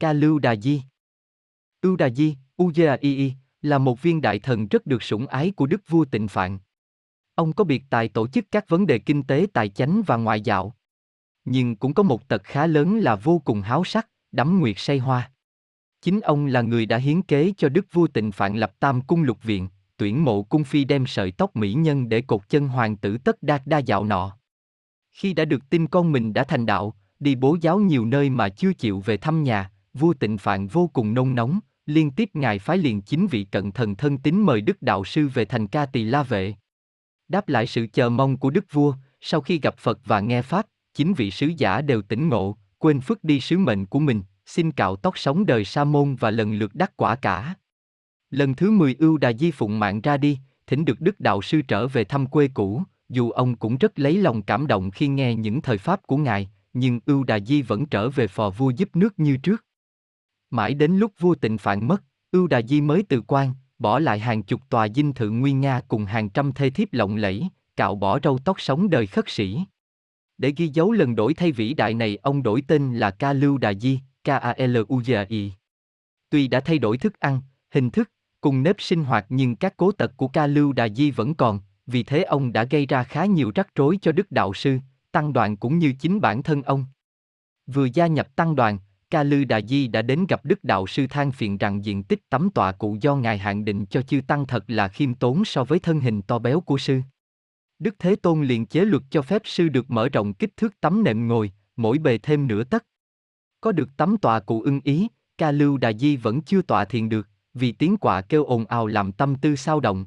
Ca Lưu Đà Di. Ưu Đà Di, Ujjayi, là một viên đại thần rất được sủng ái của đức vua tịnh Phạn. Ông có biệt tài tổ chức các vấn đề kinh tế tài chánh và ngoại giao. Nhưng cũng có một tật khá lớn là vô cùng háo sắc, đắm nguyệt say hoa. Chính ông là người đã hiến kế cho đức vua tịnh Phạn lập tam cung lục viện, tuyển mộ cung phi đem sợi tóc mỹ nhân để cột chân hoàng tử tất đa đa dạo nọ. Khi đã được tin con mình đã thành đạo, đi bố giáo nhiều nơi mà chưa chịu về thăm nhà, vua tịnh Phạn vô cùng nôn nóng, liên tiếp ngài phái liền chính vị cận thần thân tín mời đức đạo sư về thành ca tỳ la vệ. Đáp lại sự chờ mong của đức vua, sau khi gặp Phật và nghe Pháp, chính vị sứ giả đều tỉnh ngộ, quên phước đi sứ mệnh của mình, xin cạo tóc sống đời sa môn và lần lượt đắc quả cả. Lần thứ 10 ưu đà di phụng mạng ra đi, thỉnh được đức đạo sư trở về thăm quê cũ, dù ông cũng rất lấy lòng cảm động khi nghe những thời pháp của ngài, nhưng ưu đà di vẫn trở về phò vua giúp nước như trước. Mãi đến lúc vua tịnh phạn mất, ưu đà di mới từ quan, bỏ lại hàng chục tòa dinh thự nguy nga cùng hàng trăm thê thiếp lộng lẫy, cạo bỏ râu tóc sống đời khất sĩ. Để ghi dấu lần đổi thay vĩ đại này ông đổi tên là Ca Lưu Đà Di, K-A-L-U-G-I. Tuy đã thay đổi thức ăn, hình thức, cùng nếp sinh hoạt nhưng các cố tật của Ca Lưu Đà Di vẫn còn, vì thế ông đã gây ra khá nhiều rắc rối cho Đức Đạo Sư, Tăng đoàn cũng như chính bản thân ông. Vừa gia nhập Tăng đoàn, Ca Lư Đà Di đã đến gặp Đức Đạo Sư than phiền rằng diện tích tấm tọa cụ do Ngài hạn định cho chư Tăng thật là khiêm tốn so với thân hình to béo của Sư. Đức Thế Tôn liền chế luật cho phép Sư được mở rộng kích thước tấm nệm ngồi, mỗi bề thêm nửa tấc. Có được tấm tọa cụ ưng ý, Ca Lưu Đà Di vẫn chưa tọa thiền được, vì tiếng quạ kêu ồn ào làm tâm tư sao động.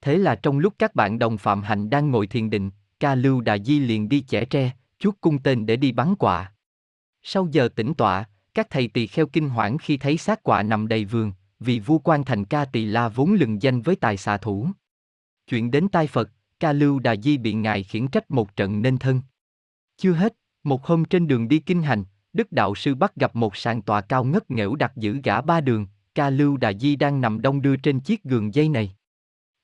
Thế là trong lúc các bạn đồng phạm hành đang ngồi thiền định, Ca Lưu Đà Di liền đi chẻ tre, chuốt cung tên để đi bắn quạ. Sau giờ tĩnh tọa, các thầy tỳ kheo kinh hoảng khi thấy xác quạ nằm đầy vườn, vì vua quan thành ca tỳ la vốn lừng danh với tài xạ thủ. Chuyện đến tai Phật, ca lưu đà di bị ngài khiển trách một trận nên thân. Chưa hết, một hôm trên đường đi kinh hành, Đức Đạo Sư bắt gặp một sàn tòa cao ngất nghẽo đặt giữ gã ba đường, ca lưu đà di đang nằm đông đưa trên chiếc giường dây này.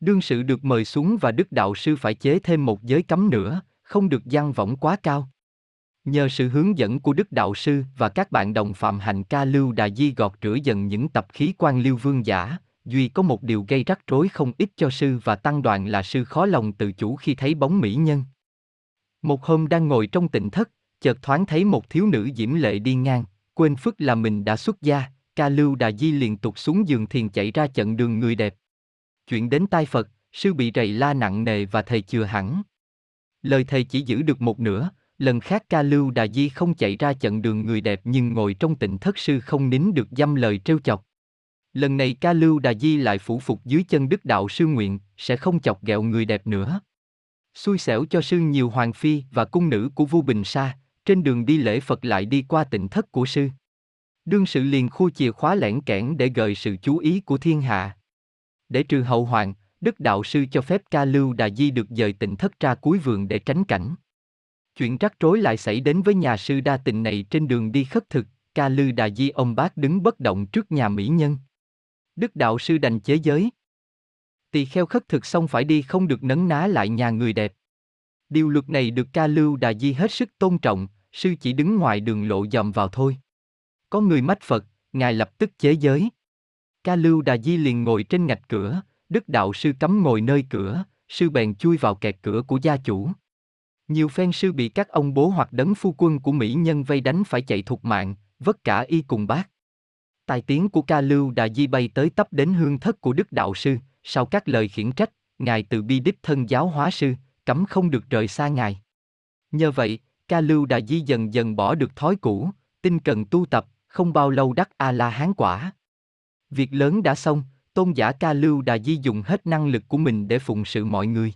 Đương sự được mời xuống và Đức Đạo Sư phải chế thêm một giới cấm nữa, không được gian võng quá cao. Nhờ sự hướng dẫn của Đức Đạo Sư và các bạn đồng phạm hành ca lưu đà di gọt rửa dần những tập khí quan lưu vương giả, Duy có một điều gây rắc rối không ít cho sư và tăng đoàn là sư khó lòng tự chủ khi thấy bóng mỹ nhân. Một hôm đang ngồi trong tịnh thất, chợt thoáng thấy một thiếu nữ diễm lệ đi ngang, quên phức là mình đã xuất gia, ca lưu đà di liền tục xuống giường thiền chạy ra chận đường người đẹp. Chuyện đến tai Phật, sư bị rầy la nặng nề và thầy chừa hẳn. Lời thầy chỉ giữ được một nửa, lần khác ca lưu đà di không chạy ra chặn đường người đẹp nhưng ngồi trong tịnh thất sư không nín được dăm lời trêu chọc. Lần này ca lưu đà di lại phủ phục dưới chân đức đạo sư nguyện, sẽ không chọc ghẹo người đẹp nữa. Xui xẻo cho sư nhiều hoàng phi và cung nữ của vua Bình Sa, trên đường đi lễ Phật lại đi qua tịnh thất của sư. Đương sự liền khu chìa khóa lẻn kẽn để gợi sự chú ý của thiên hạ. Để trừ hậu hoàng, Đức Đạo Sư cho phép ca lưu đà di được dời tịnh thất ra cuối vườn để tránh cảnh. Chuyện rắc rối lại xảy đến với nhà sư đa tình này trên đường đi khất thực, ca lư đà di ông bác đứng bất động trước nhà mỹ nhân. Đức đạo sư đành chế giới. Tỳ kheo khất thực xong phải đi không được nấn ná lại nhà người đẹp. Điều luật này được ca lưu đà di hết sức tôn trọng, sư chỉ đứng ngoài đường lộ dòm vào thôi. Có người mách Phật, ngài lập tức chế giới. Ca lưu đà di liền ngồi trên ngạch cửa, đức đạo sư cấm ngồi nơi cửa, sư bèn chui vào kẹt cửa của gia chủ. Nhiều phen sư bị các ông bố hoặc đấng phu quân của Mỹ nhân vây đánh phải chạy thục mạng, vất cả y cùng bác. Tài tiếng của ca lưu đà di bay tới tấp đến hương thất của Đức Đạo Sư, sau các lời khiển trách, Ngài từ bi đích thân giáo hóa sư, cấm không được rời xa Ngài. Nhờ vậy, ca lưu đà di dần dần bỏ được thói cũ, tinh cần tu tập, không bao lâu đắc A-la-hán quả. Việc lớn đã xong, tôn giả ca lưu đà di dùng hết năng lực của mình để phụng sự mọi người.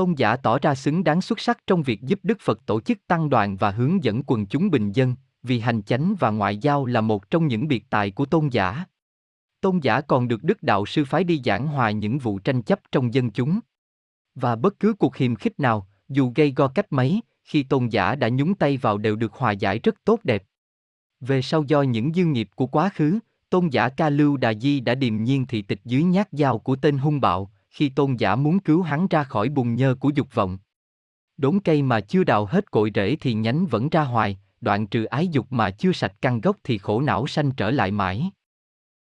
Tôn giả tỏ ra xứng đáng xuất sắc trong việc giúp Đức Phật tổ chức tăng đoàn và hướng dẫn quần chúng bình dân, vì hành chánh và ngoại giao là một trong những biệt tài của tôn giả. Tôn giả còn được Đức Đạo Sư phái đi giảng hòa những vụ tranh chấp trong dân chúng. Và bất cứ cuộc hiềm khích nào, dù gây go cách mấy, khi tôn giả đã nhúng tay vào đều được hòa giải rất tốt đẹp. Về sau do những dư nghiệp của quá khứ, tôn giả Ca Lưu Đà Di đã điềm nhiên thị tịch dưới nhát dao của tên hung bạo, khi tôn giả muốn cứu hắn ra khỏi bùn nhơ của dục vọng. Đốn cây mà chưa đào hết cội rễ thì nhánh vẫn ra hoài, đoạn trừ ái dục mà chưa sạch căn gốc thì khổ não sanh trở lại mãi.